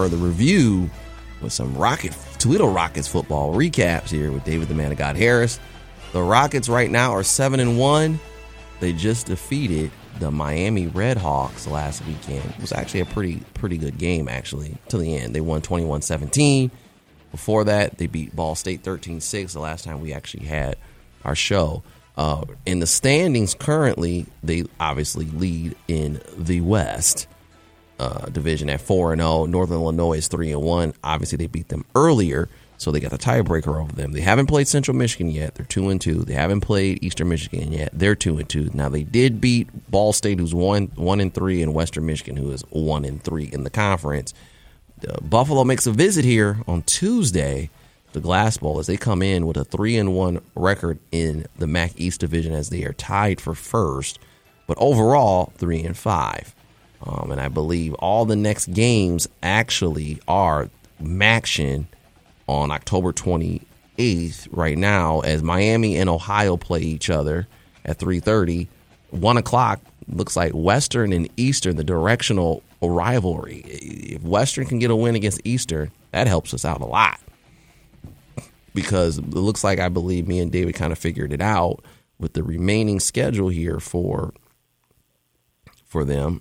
Further review with some Rocket Toledo Rockets football recaps here with David the Man of God Harris. The Rockets right now are seven and one. They just defeated the Miami Redhawks last weekend. It was actually a pretty pretty good game actually to the end. They won 21-17. Before that, they beat Ball State 13-6 the last time we actually had our show. Uh, in the standings currently, they obviously lead in the West uh, division at four and zero. Northern Illinois is three and one. Obviously, they beat them earlier, so they got the tiebreaker over them. They haven't played Central Michigan yet. They're two and two. They haven't played Eastern Michigan yet. They're two and two. Now they did beat Ball State, who's one one and three, and Western Michigan, who is one and three in the conference. Uh, Buffalo makes a visit here on Tuesday. The Glass Bowl as they come in with a three and one record in the MAC East division as they are tied for first, but overall three and five. Um, and I believe all the next games actually are MACtion on October 28th right now as Miami and Ohio play each other at 3.30. 1 o'clock looks like Western and Eastern, the directional rivalry. If Western can get a win against Eastern, that helps us out a lot. Because it looks like I believe me and David kind of figured it out with the remaining schedule here for for them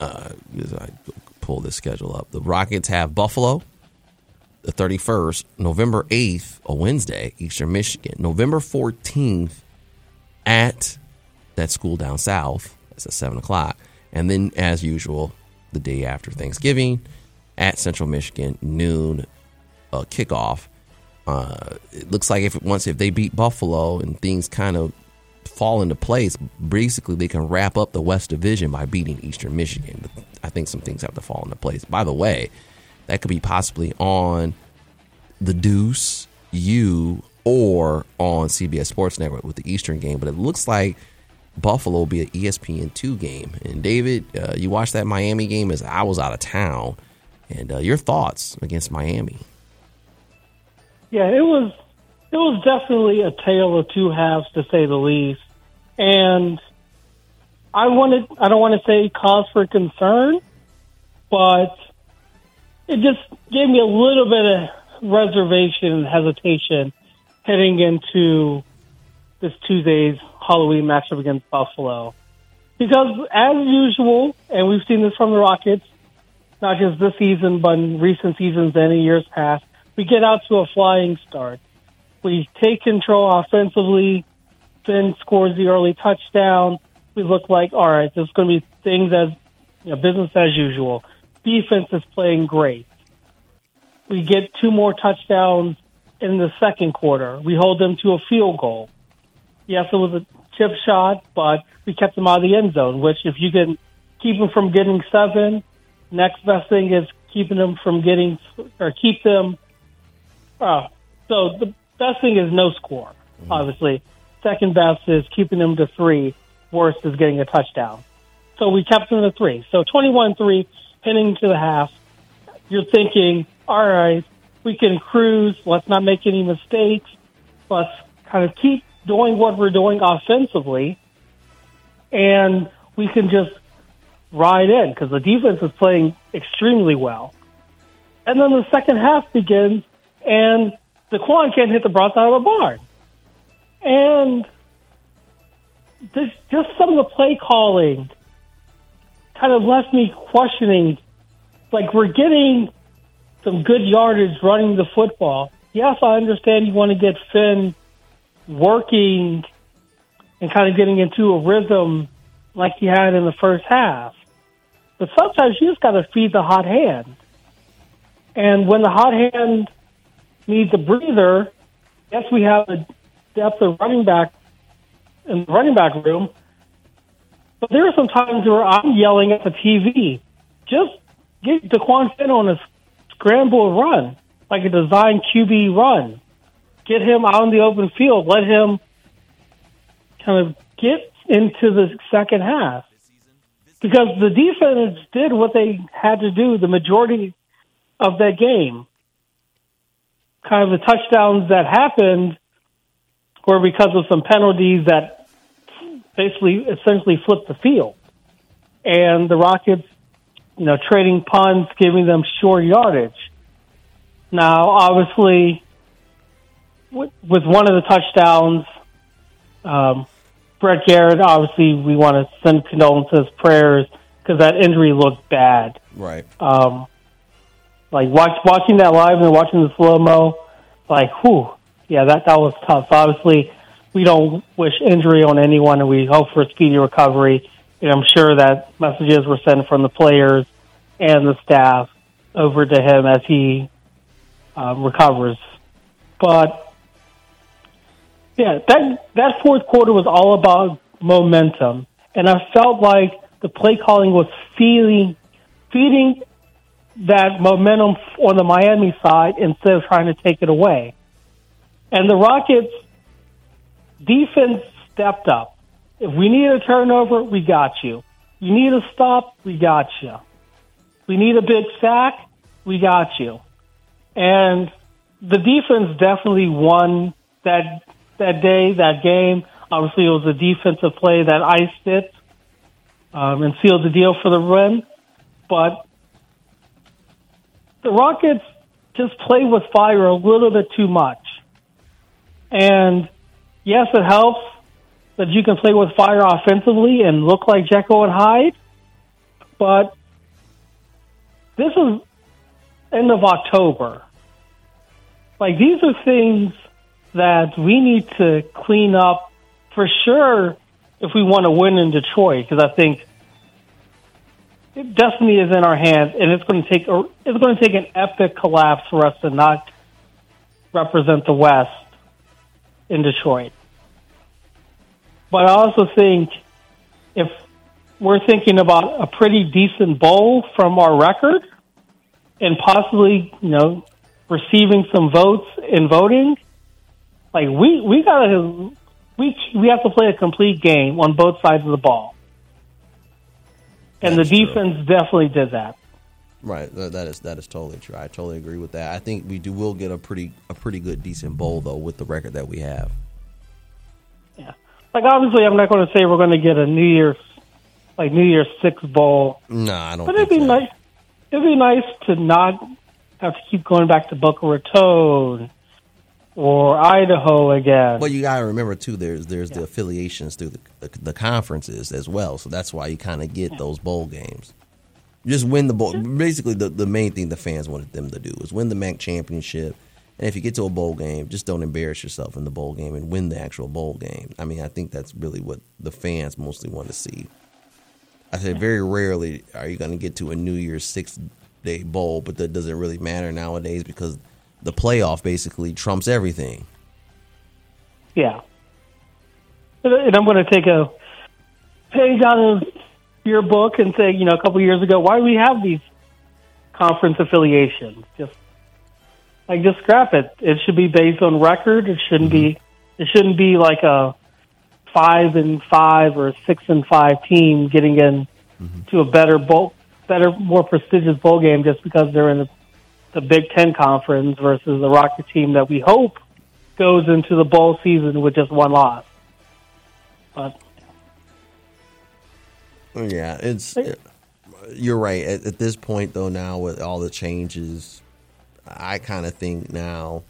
uh, I pull this schedule up, the Rockets have Buffalo the 31st, November 8th, a Wednesday, Eastern Michigan, November 14th at that school down south. That's at 7 o'clock. And then, as usual, the day after Thanksgiving at Central Michigan, noon uh, kickoff. Uh, it looks like if once if they beat Buffalo and things kind of fall into place, basically they can wrap up the West Division by beating Eastern Michigan. But I think some things have to fall into place. By the way, that could be possibly on the Deuce, you, or on CBS Sports Network with the Eastern game. But it looks like Buffalo will be an ESPN two game. And David, uh, you watched that Miami game as I was out of town, and uh, your thoughts against Miami? Yeah, it was it was definitely a tale of two halves to say the least. And I wanted I don't want to say cause for concern, but it just gave me a little bit of reservation and hesitation heading into this Tuesday's Halloween matchup against Buffalo. Because as usual, and we've seen this from the Rockets, not just this season, but in recent seasons and in years past, we get out to a flying start. We take control offensively. Finn scores the early touchdown. We look like, all right, there's going to be things as you know, business as usual. Defense is playing great. We get two more touchdowns in the second quarter. We hold them to a field goal. Yes, it was a chip shot, but we kept them out of the end zone, which if you can keep them from getting seven, next best thing is keeping them from getting, or keep them, uh, so the best thing is no score, mm-hmm. obviously. Second best is keeping them to three. Worst is getting a touchdown. So we kept them to three. So 21-3, heading to the half. You're thinking, all right, we can cruise. Let's not make any mistakes. Let's kind of keep doing what we're doing offensively. And we can just ride in because the defense is playing extremely well. And then the second half begins, and Dequan can't hit the broads out of the barn. And this, just some of the play calling kind of left me questioning. Like, we're getting some good yardage running the football. Yes, I understand you want to get Finn working and kind of getting into a rhythm like he had in the first half. But sometimes you just got to feed the hot hand. And when the hot hand needs a breather, yes, we have a depth of running back in the running back room. But there are some times where I'm yelling at the TV, just get Dequan Finn on a scramble run, like a design QB run. Get him out in the open field. Let him kind of get into the second half. Because the defense did what they had to do the majority of that game. Kind of the touchdowns that happened were because of some penalties that basically essentially flipped the field. And the Rockets, you know, trading punts, giving them short yardage. Now, obviously, with, with one of the touchdowns, um, Brett Gabbert, obviously, we want to send condolences, prayers, because that injury looked bad. Right. Um, like watch, watching that live and watching the slow mo, like, whew, yeah, that that was tough. Obviously, we don't wish injury on anyone, and we hope for a speedy recovery. And I'm sure that messages were sent from the players and the staff over to him as he um, recovers. But yeah, that that fourth quarter was all about momentum, and I felt like the play calling was feeding feeding that momentum on the Miami side instead of trying to take it away. And the Rockets defense stepped up. If we need a turnover, we got you. You need a stop, we got you. We need a big sack, we got you. And the defense definitely won that that day, that game. Obviously, it was a defensive play that iced it um, and sealed the deal for the win. But the Rockets just play with fire a little bit too much. And yes, it helps that you can play with fire offensively and look like Jekyll and Hyde. But this is end of October. Like these are things that we need to clean up for sure if we want to win in Detroit because I think destiny is in our hands and it's going to take a, it's going to take an epic collapse for us to not represent the West in Detroit. But I also think if we're thinking about a pretty decent bowl from our record and possibly, you know, receiving some votes in voting, like we we gotta we we have to play a complete game on both sides of the ball, and That's the true. defense definitely did that. Right. That is that is totally true. I totally agree with that. I think we do will get a pretty a pretty good decent bowl though with the record that we have. Yeah, like obviously, I'm not going to say we're going to get a New Year's like New Year's Six bowl, No, I don't. but it'd be so. nice. It'd be nice to not have to keep going back to Boca Raton or Idaho again. Well, you got to remember too. There's there's the affiliations through the, the the conferences as well. So that's why you kind of get those bowl games. Just win the bowl. Basically, the the main thing the fans wanted them to do is win the MAC championship. And if you get to a bowl game, just don't embarrass yourself in the bowl game and win the actual bowl game. I mean, I think that's really what the fans mostly want to see. I said very rarely are you going to get to a New Year's six day bowl, but that doesn't really matter nowadays because the playoff basically trumps everything. Yeah. And I'm going to take a page out of your book and say, you know, a couple years ago, why do we have these conference affiliations? Just like just scrap it. It should be based on record. It shouldn't be. It shouldn't be like a five and five or a six and five team getting in mm-hmm. to a better bowl, better, more prestigious bowl game just because they're in the, the Big Ten conference versus the Rocket team that we hope goes into the bowl season with just one loss. But Yeah, it's you're right. At, at this point, though, now with all the changes, I kind of think now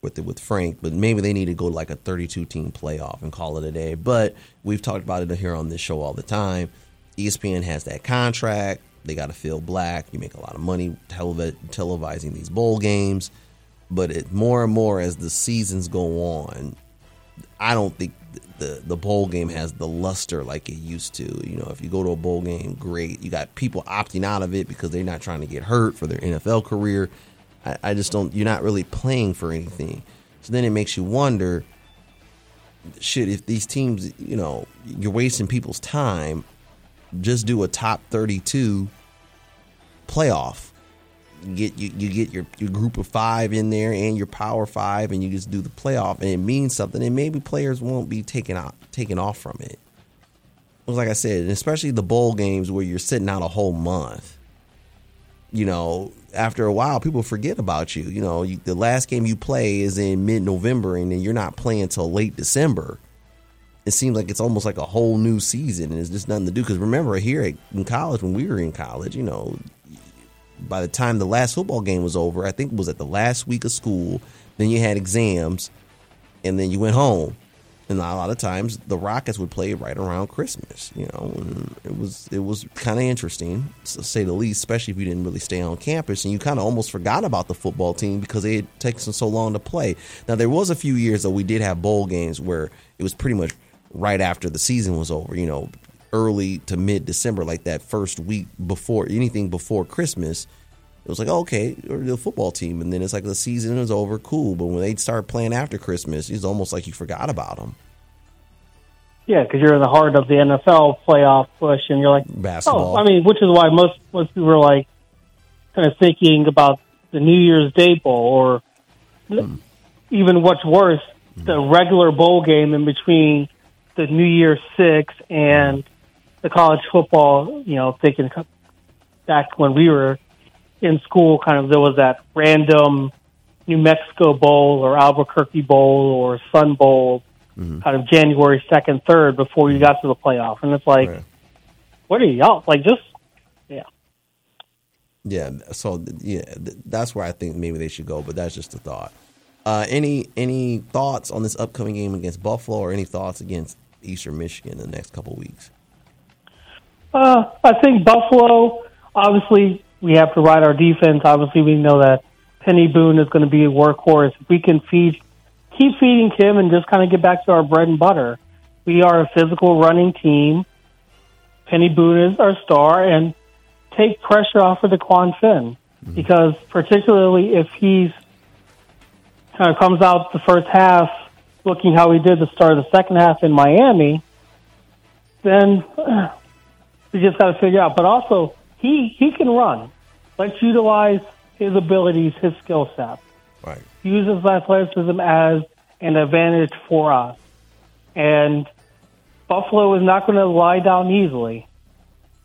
with it with Frank, but maybe they need to go like a 32 team playoff and call it a day. But we've talked about it here on this show all the time. ESPN has that contract. They got to feel black. You make a lot of money televi- televising these bowl games. But it more and more as the seasons go on, I don't think the the bowl game has the luster like it used to. You know, if you go to a bowl game, great. You got people opting out of it because they're not trying to get hurt for their NFL career. I, I just don't. You're not really playing for anything. So then it makes you wonder. Shit, if these teams, you know, you're wasting people's time, just do a top 32 playoff you get you, you get your, your group of five in there and your power five and you just do the playoff and it means something and maybe players won't be taken out taken off from it. It like I said, especially the bowl games where you're sitting out a whole month. You know, after a while, people forget about you. You know, you, the last game you play is in mid November, and then you're not playing till late December. It seems like it's almost like a whole new season, and it's just nothing to do. Because remember, here in college, when we were in college, you know, by the time the last football game was over, I think it was at the last week of school. Then you had exams, and then you went home. And a lot of times the Rockets would play right around Christmas. You know, and it was it was kind of interesting to say the least, especially if you didn't really stay on campus and you kind of almost forgot about the football team because it had taken so long to play. Now there was a few years that we did have bowl games where it was pretty much right after the season was over. You know, early to mid December, like that first week before anything before Christmas. It was like oh, okay, or the football team, and then it's like the season is over, cool. But when they start playing after Christmas, it's almost like you forgot about them. Yeah, because you're in the heart of the NFL playoff push, and you're like oh, Basketball. Oh, I mean, which is why most most people are like kind of thinking about the New Year's Day bowl, or hmm. even what's worse, the hmm. regular bowl game in between the New Year Six and the college football. You know, thinking back when we were in school, kind of there was that random New Mexico Bowl or Albuquerque Bowl or Sun Bowl, kind of January second, third before you got to the playoff, and it's like, Right. what are y'all like? Just yeah. Yeah, so yeah, that's where I think maybe they should go, but that's just a thought. Uh, any any thoughts on this upcoming game against Buffalo, or any thoughts against Eastern Michigan in the next couple weeks? Uh, I think Buffalo. Obviously, we have to ride our defense. Obviously, we know that Peny Boone is going to be a workhorse. If we can feed, keep feeding him, and just kind of get back to our bread and butter. We are a physical running team. Peny Boone is our star, and take pressure off of the Dequan Finn because particularly if he's kind of comes out the first half looking how he did the start of the second half in Miami, then we just got to figure out. But also, he he can run. Let's utilize his abilities, his skill set. Right. Use his athleticism as an advantage for us. And Buffalo is not going to lie down easily.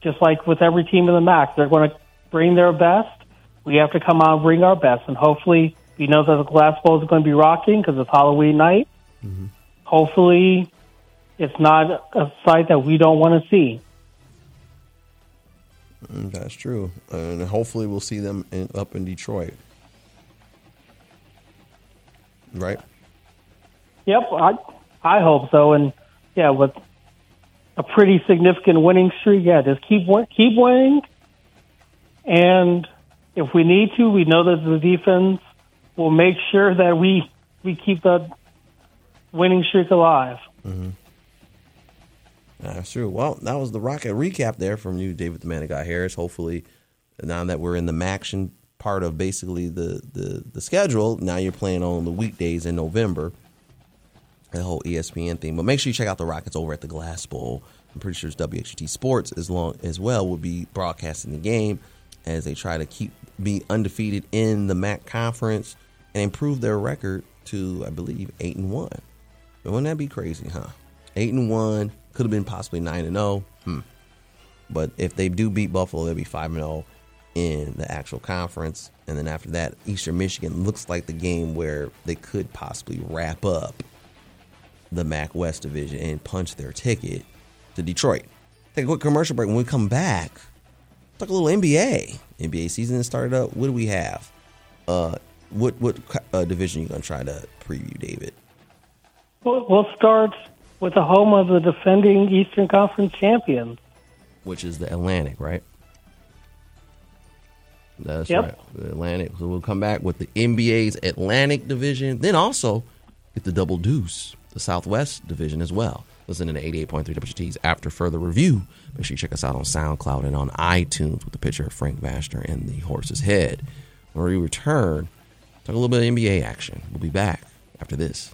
Just like with every team in the MAC, they're going to bring their best. We have to come out and bring our best, and hopefully, we know that the Glass Bowl is going to be rocking because it's Halloween night. Hopefully, it's not a sight that we don't want to see. Mm, That's true, and hopefully we'll see them in, up in Detroit. Right. Yep, I I hope so. And yeah, with a pretty significant winning streak, yeah, just keep keep winning. And if we need to, we know that the defense will make sure that we we keep the winning streak alive. Mm-hmm. That's true. Well, that was the Rocket recap there from you, David the Man that got Harris. Hopefully, now that we're in the action part of basically the, the, the schedule, now you're playing on the weekdays in November. The whole ESPN thing. But make sure you check out the Rockets over at the Glass Bowl. I'm pretty sure it's WXUT Sports as long as well will be broadcasting the game as they try to keep be undefeated in the MAC conference and improve their record to I believe eight and one. Wouldn't that be crazy, huh? Eight and one could have been possibly nine and zero. Hmm. But if they do beat Buffalo, they'll be five and zero in the actual conference. And then after that, Eastern Michigan looks like the game where they could possibly wrap up the MAC West division and punch their ticket to Detroit. Take a quick commercial break. When we come back, talk a little NBA. NBA season started up. What do we have? Uh, what what uh, division you gonna try to preview, David? We'll, we'll start with the home of the defending Eastern Conference champions. Which is the Atlantic, right? That's Yep. right, the Atlantic. So we'll come back with the NBA's Atlantic division, then also get the double deuce the Southwest Division as well. Listen to 88.3 WGT's after further review. Make sure you check us out on SoundCloud and on iTunes with the picture of Frank Vashner and the horse's head. When we return, talk a little bit of NBA action. We'll be back after this.